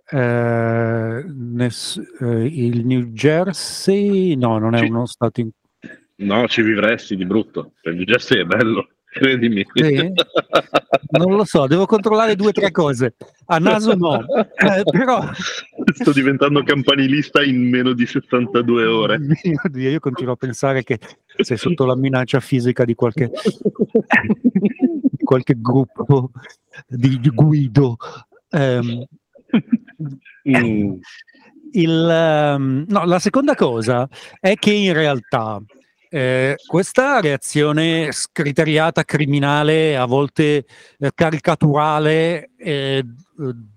Speaker 1: Eh, ness- eh, il New Jersey, no, non è
Speaker 2: Sì.
Speaker 1: uno stato in
Speaker 2: No, ci vivresti di brutto. Il New Jersey è bello, (laughs) credimi.
Speaker 1: Sì? Non lo so, devo controllare due o tre cose. A naso no, Eh, però
Speaker 2: Sto diventando campanilista in meno di 72 ore. (laughs)
Speaker 1: Dio, io continuo a pensare che sei sotto la minaccia fisica di qualche, di qualche gruppo di, di Guido. Ehm,
Speaker 2: Mm.
Speaker 1: il, ehm, no, la seconda cosa è che in realtà eh, questa reazione scriteriata, criminale, a volte eh, caricaturale eh,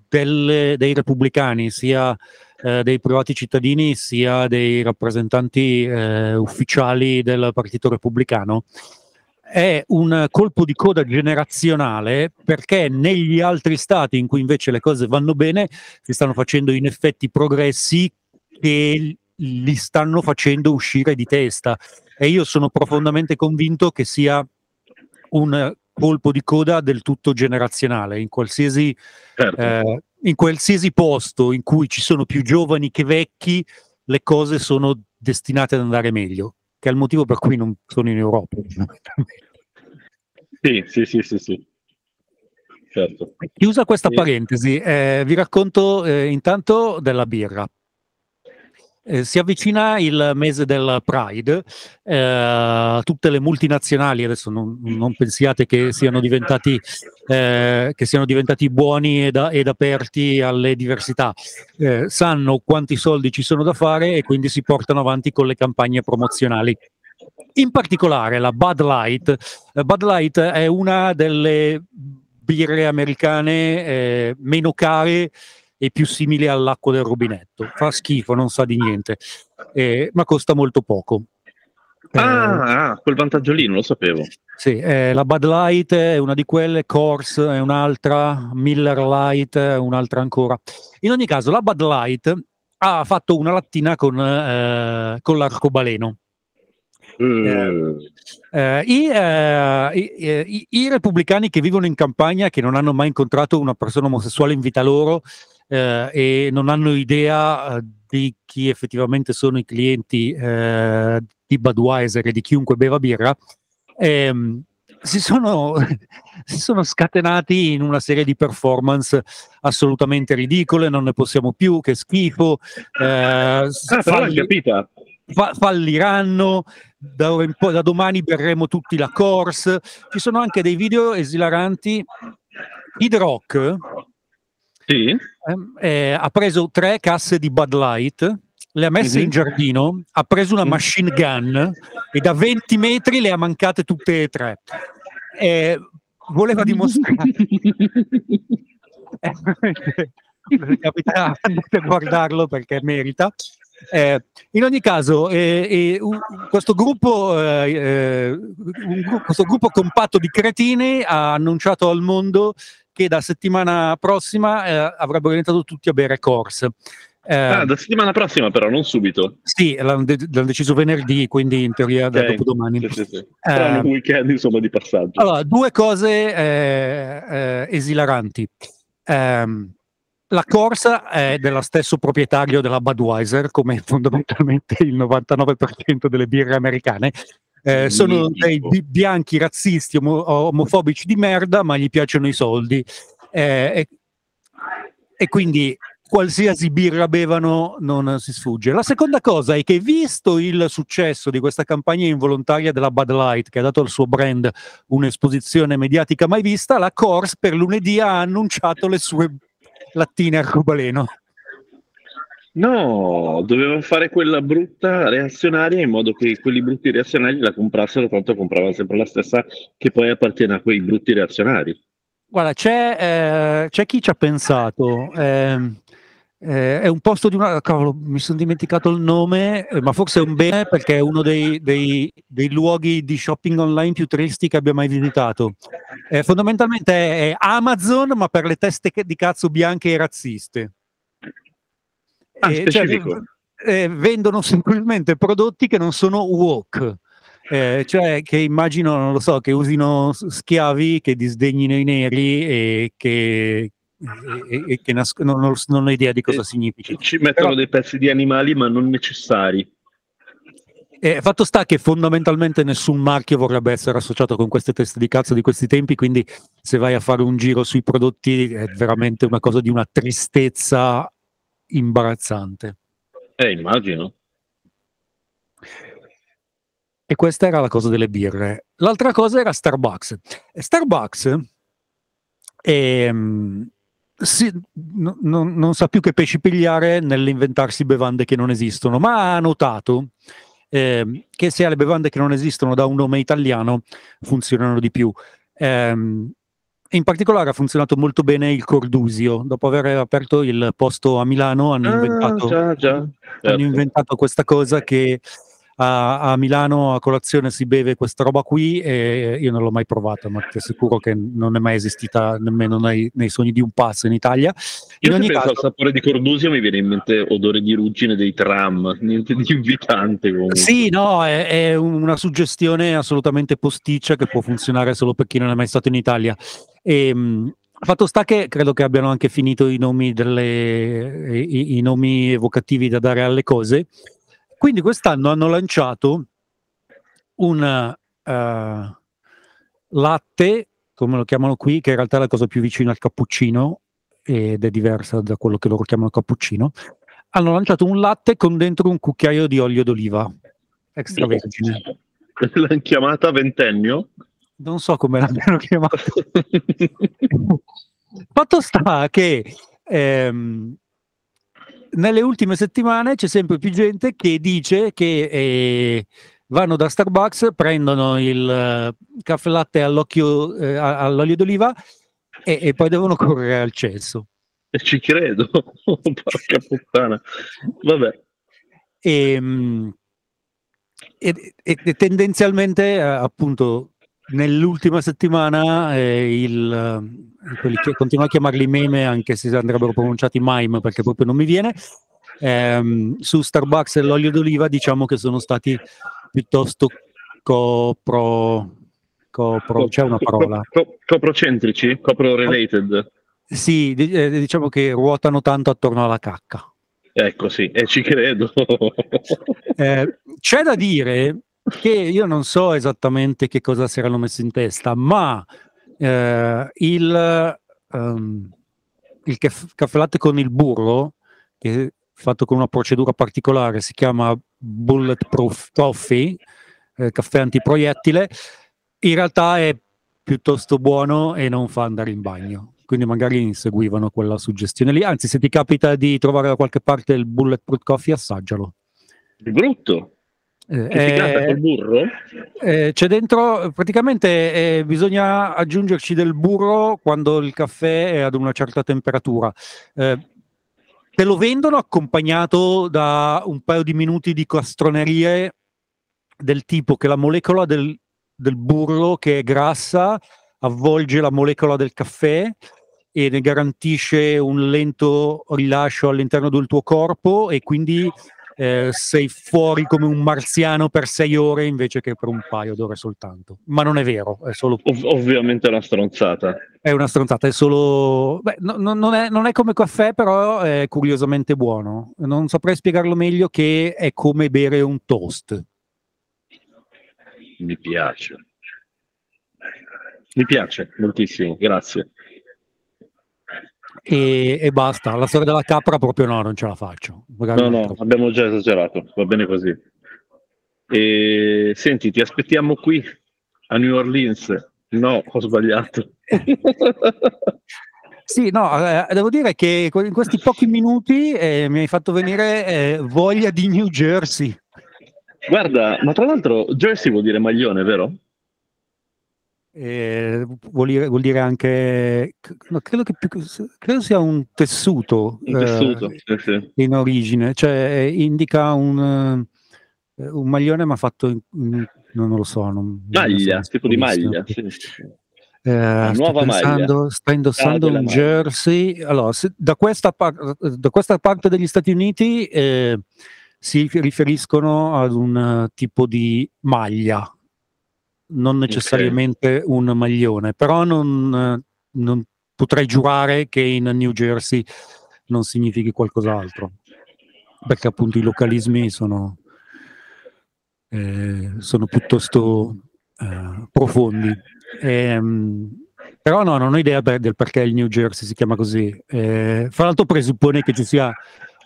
Speaker 1: delle- dei repubblicani, sia eh, dei privati cittadini sia dei rappresentanti eh, ufficiali del Partito Repubblicano, è un colpo di coda generazionale perché negli altri stati in cui invece le cose vanno bene si stanno facendo in effetti progressi che li stanno facendo uscire di testa e io sono profondamente convinto che sia un colpo di coda del tutto generazionale in qualsiasi,
Speaker 2: Certo.
Speaker 1: eh, in qualsiasi posto in cui ci sono più giovani che vecchi le cose sono destinate ad andare meglio che è il motivo per cui non sono in Europa
Speaker 2: Sì, sì, sì, sì, sì. Certo.
Speaker 1: Chiusa questa parentesi, eh, vi racconto eh, intanto della birra. Eh, si avvicina il mese del Pride, eh, tutte le multinazionali, adesso non, non pensiate che siano diventati, eh, che siano diventati buoni ed, ed aperti alle diversità, eh, sanno quanti soldi ci sono da fare e quindi si portano avanti con le campagne promozionali. In particolare la Bud Light, eh, Bud Light è una delle birre americane meno care e più simili all'acqua del rubinetto. Fa schifo, non sa di niente, eh, ma costa molto poco. Eh,
Speaker 2: Ah, ah, quel vantaggio lì non lo sapevo.
Speaker 1: sì, eh, la Bud Light è una di quelle, Coors è un'altra, Miller Light è un'altra ancora. In ogni caso, la Bud Light ha fatto una lattina con, eh, con l'arcobaleno.
Speaker 2: Eh,
Speaker 1: Eh, i, eh, i- i- i repubblicani che vivono in campagna, che non hanno mai incontrato una persona omosessuale in vita loro eh, e non hanno idea eh, di chi effettivamente sono i clienti eh, di Budweiser e di chiunque beva birra, ehm, si, sono, (laughs) si sono scatenati in una serie di performance assolutamente ridicole, non ne possiamo più, che schifo. eh,
Speaker 2: ah,
Speaker 1: falli-
Speaker 2: capita.
Speaker 1: fa- falliranno, da, da domani berremo tutti la course. Ci sono anche dei video esilaranti. Rock
Speaker 2: Sì?
Speaker 1: ehm, eh, ha preso tre casse di Bud Light, le ha messe
Speaker 2: Mhm.
Speaker 1: in giardino, ha preso una
Speaker 2: Mm.
Speaker 1: machine gun e da 20 metri le ha mancate tutte e tre. Eh, voleva dimostrare (laughs) Eh, (laughs) capita, andate a guardarlo perché merita. Eh, in ogni caso, eh, eh, questo, gruppo, eh, eh, questo gruppo compatto di cretini ha annunciato al mondo che da settimana prossima eh, avrebbero iniziato tutti a bere corse. Eh,
Speaker 2: Ah, da settimana prossima però, non subito.
Speaker 1: sì, l'hanno, de- l'hanno deciso venerdì, quindi in teoria da
Speaker 2: Ok.
Speaker 1: dopodomani.
Speaker 2: Sì, sì, sì.
Speaker 1: Eh,
Speaker 2: un weekend insomma di passaggio.
Speaker 1: Allora, due cose eh, eh, esilaranti. Ehm, la corsa è dello stesso proprietario della Budweiser, come (laughs) fondamentalmente il 99% delle birre americane. Eh, sono dei bi- bianchi razzisti, omo- omofobici di merda, ma gli piacciono i soldi. Eh, e, e quindi qualsiasi birra bevano non si sfugge. La seconda cosa è che visto il successo di questa campagna involontaria della Bud Light, che ha dato al suo brand un'esposizione mediatica mai vista, la Coors per lunedì ha annunciato le sue lattine arcobaleno.
Speaker 2: No, doveva fare quella brutta reazionaria in modo che quelli brutti reazionari la comprassero, tanto compravano sempre la stessa che poi appartiene a quei brutti reazionari.
Speaker 1: Guarda, c'è, eh, c'è chi ci ha pensato. ehm, eh, è un posto di una. Cavolo, mi sono dimenticato il nome, eh, ma forse è un bene perché è uno dei, dei- dei luoghi di shopping online più tristi che abbia mai visitato. Eh, fondamentalmente è, Amazon, ma per le teste di cazzo bianche e razziste.
Speaker 2: Ah,
Speaker 1: Eh, cioè, eh, vendono semplicemente prodotti che non sono woke. Eh, cioè che immagino, non lo so, che usino schiavi che disdegnino i neri e che, e- e che nas- non, non- non ho idea di cosa
Speaker 2: Eh,
Speaker 1: significhi.
Speaker 2: Ci mettono
Speaker 1: Però-
Speaker 2: dei pezzi di animali ma non necessari.
Speaker 1: Eh, fatto sta che fondamentalmente nessun marchio vorrebbe essere associato con queste teste di cazzo di questi tempi, quindi se vai a fare un giro sui prodotti è veramente una cosa di una tristezza imbarazzante.
Speaker 2: Eh, immagino.
Speaker 1: E questa era la cosa delle birre. L'altra cosa era Starbucks. Starbucks ehm, si- no- non- non sa più che pesci pigliare nell'inventarsi bevande che non esistono, ma ha notato ehm, che se ha le bevande che non esistono da un nome italiano funzionano di più. Ehm, in particolare ha funzionato molto bene il Cordusio. Dopo aver aperto il posto a Milano hanno inventato
Speaker 2: Ah, già, già.
Speaker 1: hanno
Speaker 2: Certo.
Speaker 1: inventato questa cosa che a, a Milano a colazione si beve questa roba qui e io non l'ho mai provata, ma ti assicuro che non è mai esistita nemmeno nei, nei sogni di un pazzo in Italia. In
Speaker 2: Io
Speaker 1: ogni caso,
Speaker 2: al sapore di Cordusio mi viene in mente odore di ruggine dei tram, (laughs) niente di invitante comunque.
Speaker 1: sì, no, è, è una suggestione assolutamente posticcia che può funzionare solo per chi non è mai stato in Italia. E, mh, fatto sta che credo che abbiano anche finito i nomi, delle, i, i nomi evocativi da dare alle cose. Quindi quest'anno hanno lanciato un eh, latte, come lo chiamano qui, che in realtà è la cosa più vicina al cappuccino ed è diversa da quello che loro chiamano cappuccino. Hanno lanciato un latte con dentro un cucchiaio di olio d'oliva extravergine.
Speaker 2: L'hanno chiamata ventennio?
Speaker 1: Non so come l'abbiano chiamato. (laughs) Fatto sta che ehm, nelle ultime settimane c'è sempre più gente che dice che eh, vanno da Starbucks, prendono il eh, caffè latte all'occhio, eh, all'olio d'oliva e, e poi devono correre al cesso.
Speaker 2: E ci credo, (laughs) porca puttana. Vabbè,
Speaker 1: E, mh, e- e- e tendenzialmente, eh, appunto, nell'ultima settimana eh, il, eh, che continuo a chiamarli meme, anche se andrebbero pronunciati mime perché proprio non mi viene, ehm, su Starbucks e l'olio d'oliva diciamo che sono stati piuttosto copro, copro, c'è una parola.
Speaker 2: Co- coprocentrici? Copro related?
Speaker 1: Sì, eh, diciamo che ruotano tanto attorno alla cacca.
Speaker 2: Ecco sì, e ci credo.
Speaker 1: Eh, c'è da dire che io non so esattamente che cosa si erano messi in testa, ma eh, il, ehm, il caff- caffè latte con il burro, che è fatto con una procedura particolare, si chiama Bulletproof Coffee, eh, caffè antiproiettile, in realtà è piuttosto buono e non fa andare in bagno. Quindi magari seguivano quella suggestione lì. Anzi, se ti capita di trovare da qualche parte il Bulletproof Coffee, assaggialo.
Speaker 2: Di brutto.
Speaker 1: Eh, eh,
Speaker 2: burro?
Speaker 1: eh, c'è dentro, praticamente eh, bisogna aggiungerci del burro quando il caffè è ad una certa temperatura. Eh, te lo vendono accompagnato da un paio di minuti di castronerie del tipo che la molecola del, del burro che è grassa avvolge la molecola del caffè e ne garantisce un lento rilascio all'interno del tuo corpo e quindi eh, sei fuori come un marziano per sei ore invece che per un paio d'ore soltanto. Ma non è vero, è solo
Speaker 2: Ov- ovviamente è una stronzata.
Speaker 1: è una stronzata, è solo. Beh, no- no- non, è, non è come caffè, però è curiosamente buono. Non saprei spiegarlo meglio che è come bere un toast.
Speaker 2: Mi piace. Mi piace moltissimo, grazie.
Speaker 1: E, e basta. La storia della capra proprio no, non ce la faccio. Magari
Speaker 2: No, no,
Speaker 1: altro.
Speaker 2: abbiamo già esagerato, va bene così. E, senti, ti aspettiamo qui a New Orleans. No, ho sbagliato. (laughs)
Speaker 1: Sì, no, eh, devo dire che in questi pochi minuti eh, mi hai fatto venire eh, voglia di New Jersey.
Speaker 2: Guarda, ma tra l'altro Jersey vuol dire maglione, vero?
Speaker 1: Eh, vuol, dire, vuol dire anche, credo, che più, credo sia un tessuto,
Speaker 2: Un
Speaker 1: eh,
Speaker 2: tessuto. sì, sì.
Speaker 1: in origine, cioè eh, indica un, eh, un maglione ma fatto in, in- non lo so. Non,
Speaker 2: Maglia,
Speaker 1: non so,
Speaker 2: tipo di maglia. sì.
Speaker 1: Eh,
Speaker 2: nuova maglia.
Speaker 1: pensando, sto indossando
Speaker 2: Ah, della
Speaker 1: un
Speaker 2: maglia.
Speaker 1: jersey. Allora, se- da, questa par- da questa parte degli Stati Uniti eh, si riferiscono ad un eh, tipo di maglia, non necessariamente un maglione, però non, non potrei giurare che in New Jersey non significhi qualcos'altro, perché appunto i localismi sono, eh, sono piuttosto eh, profondi. Ehm, però no, non ho idea del perché il New Jersey si chiama così. Eh, fra l'altro presuppone che ci sia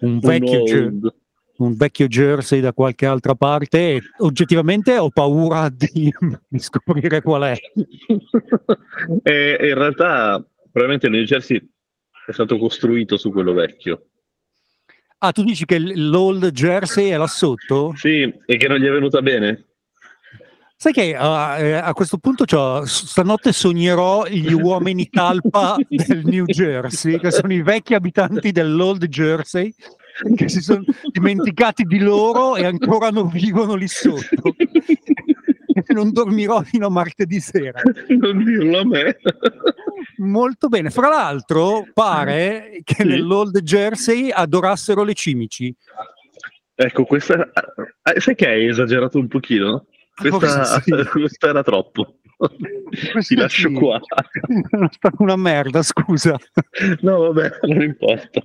Speaker 1: un
Speaker 2: Un
Speaker 1: vecchio,
Speaker 2: old.
Speaker 1: Un vecchio Jersey da qualche altra parte e oggettivamente ho paura di, (laughs) di scoprire qual è.
Speaker 2: e, (laughs) e in realtà probabilmente il New Jersey è stato costruito su quello vecchio.
Speaker 1: Ah, tu dici che l'old Jersey è là sotto?
Speaker 2: Sì, e che non gli è venuta bene.
Speaker 1: Sai che ah, eh, a questo punto c'ho- stanotte sognerò gli uomini talpa (laughs) del New Jersey, che sono i vecchi abitanti dell'Old Jersey, (laughs) che si sono dimenticati di loro e ancora non vivono lì sotto. (laughs) Non dormirò fino a martedì sera.
Speaker 2: non dirlo a me.
Speaker 1: Molto bene. Fra l'altro, pare che
Speaker 2: Sì.
Speaker 1: nell'Old Jersey adorassero le cimici.
Speaker 2: Ecco, questa eh, sai che hai esagerato un pochino? Questa,
Speaker 1: Forse sì. (laughs)
Speaker 2: questa era troppo. Ti lascio
Speaker 1: sì.
Speaker 2: qua.
Speaker 1: Una merda, scusa.
Speaker 2: No, vabbè, non importa.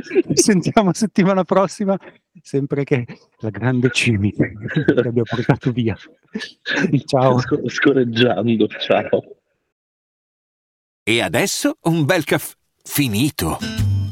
Speaker 1: Ci sentiamo settimana prossima, sempre che la grande cimica che abbiamo portato via. Ciao.
Speaker 2: Sco- scorreggiando, ciao.
Speaker 5: E adesso un bel caffè finito.